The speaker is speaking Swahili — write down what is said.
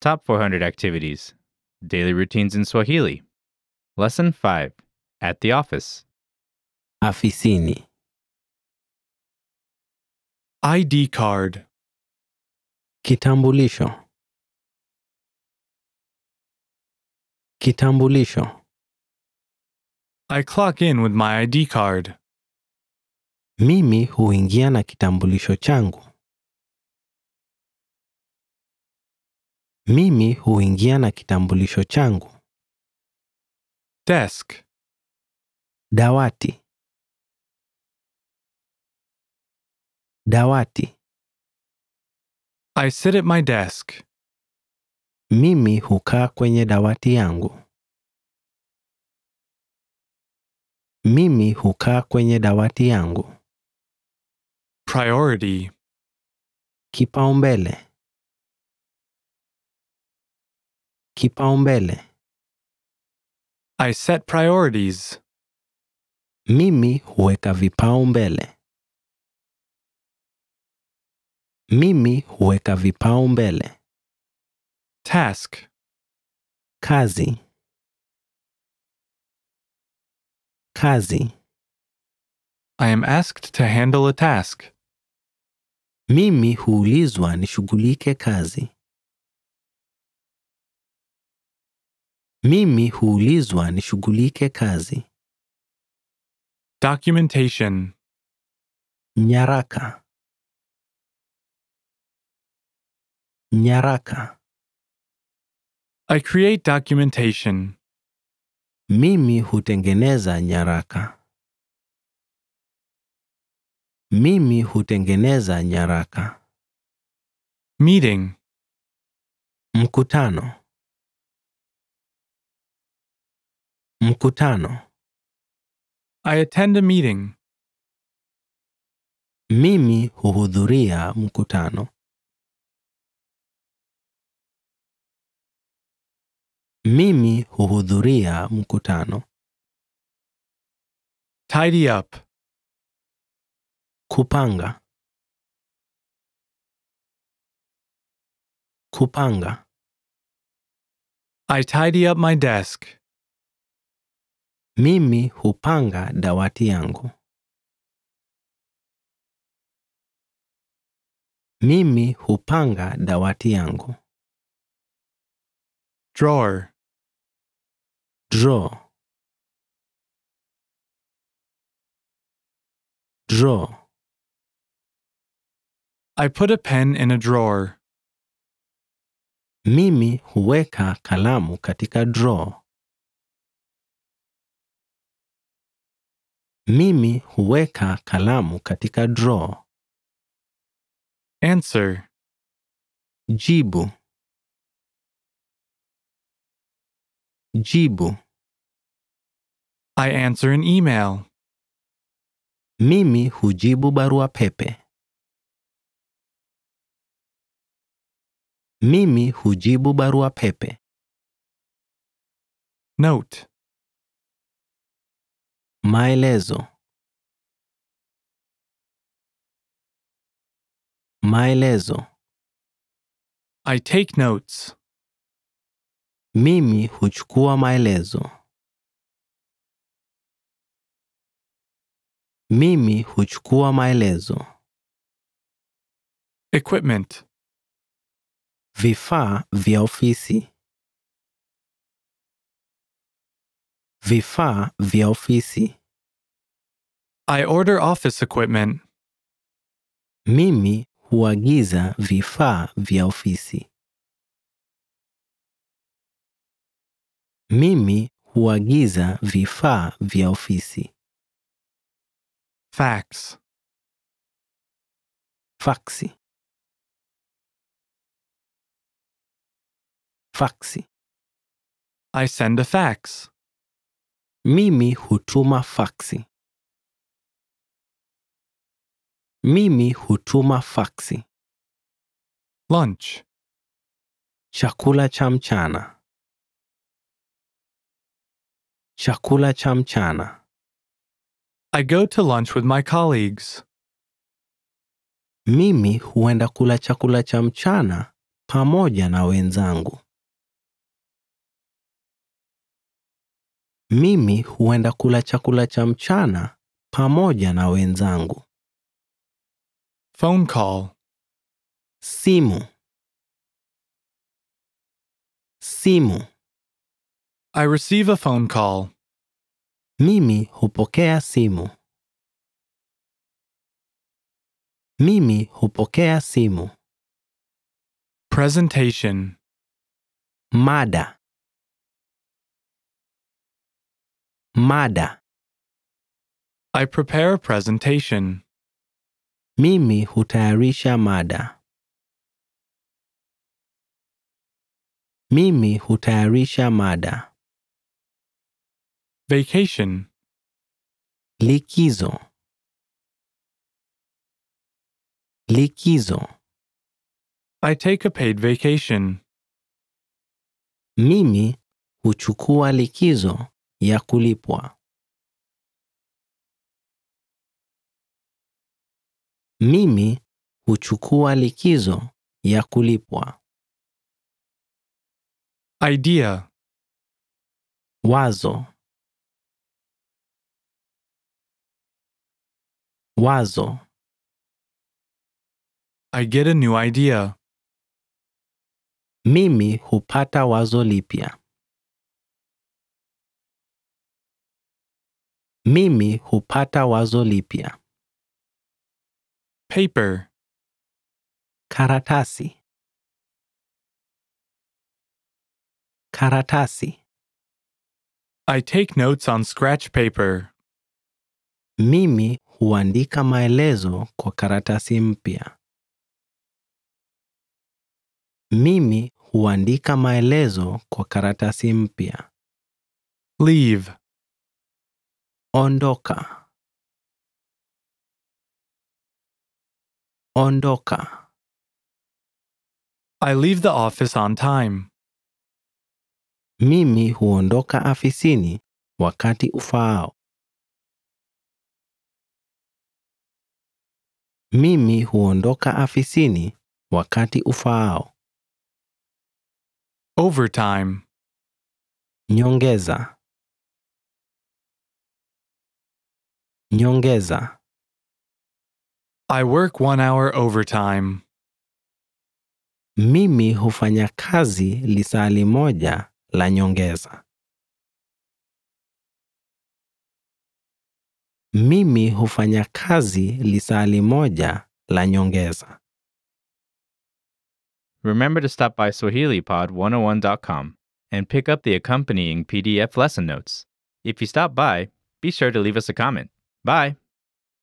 Top 400 activities. Daily routines in Swahili. Lesson 5. At the office. Afisini. ID card. Kitambulisho. Kitambulisho. I clock in with my ID card. Mimi huingia na kitambulisho changu. Mimi huingia na kitambulisho changu. Desk. Dawati. Dawati. I sit at my desk. Mimi hukaa kwenye dawati yangu. Mimi hukaa kwenye dawati yangu. Priority. Kipaumbele. Kipaumbele. I set priorities. Mimi huweka vipaumbele. Mimi huweka vipaumbele. Task. Kazi. Kazi. I am asked to handle a task. Mimi huulizwa nishughulike kazi. Mimi huulizwa nishughulike kazi. Documentation. Nyaraka. Nyaraka. I create documentation. Mimi hutengeneza nyaraka. Mimi hutengeneza nyaraka. Meeting. Mkutano. Mkutano. I attend a meeting. Mimi huhudhuria mkutano. Mimi huhudhuria mkutano. Tidy up. Kupanga. Kupanga. I tidy up my desk. Mimi hupanga dawati yangu. Mimi hupanga dawati yangu. Drawer. Draw. Draw. I put a pen in a drawer. Mimi huweka kalamu katika draw. Mimi huweka kalamu katika draw. Answer. Jibu. Jibu. I answer an email. Mimi hujibu barua pepe. Mimi hujibu barua pepe. Note. Maelezo. Maelezo. I take notes. Mimi huchukua maelezo. Mimi huchukua maelezo. Equipment. Vifaa vya ofisi. Vifaa vya ofisi. I order office equipment. Mimi huagiza vifaa vya ofisi. Mimi huagiza vifaa vya ofisi. Fax. Faksi. Faksi. I send a fax. Mimi hutuma faksi. Mimi hutuma faksi. Lunch. Chakula cha mchana. Chakula cha mchana. I go to lunch with my colleagues. Mimi huenda kula chakula cha mchana pamoja na wenzangu. Mimi huenda kula chakula cha mchana pamoja na wenzangu. Phone call. Simu. Simu. I receive a phone call. Mimi hupokea simu. Mimi hupokea simu. Presentation. Mada. Mada. I prepare a presentation. Mimi hutayarisha mada. Mimi hutayarisha mada. Vacation. Likizo. Likizo. I take a paid vacation. Mimi huchukua likizo ya kulipwa. Mimi huchukua likizo ya kulipwa. Idea. Wazo. Wazo. I get a new idea. Mimi hupata wazo lipya. Mimi hupata wazo lipya. Paper. Karatasi. Karatasi. I take notes on scratch paper. Mimi huandika maelezo kwa karatasi mpya. Mimi huandika maelezo kwa karatasi mpya. Leave. Ondoka. Ondoka. I leave the office on time. Mimi huondoka afisini wakati ufaao. Mimi huondoka afisini wakati ufaao. Overtime. Nyongeza. Nyongeza. I work one hour overtime. Mimi hufanya kazi lisali moja la nyongeza. Mimi hufanya kazi lisali moja la nyongeza. Remember to stop by SwahiliPod101.com and pick up the accompanying PDF lesson notes. If you stop by, be sure to leave us a comment. Bye.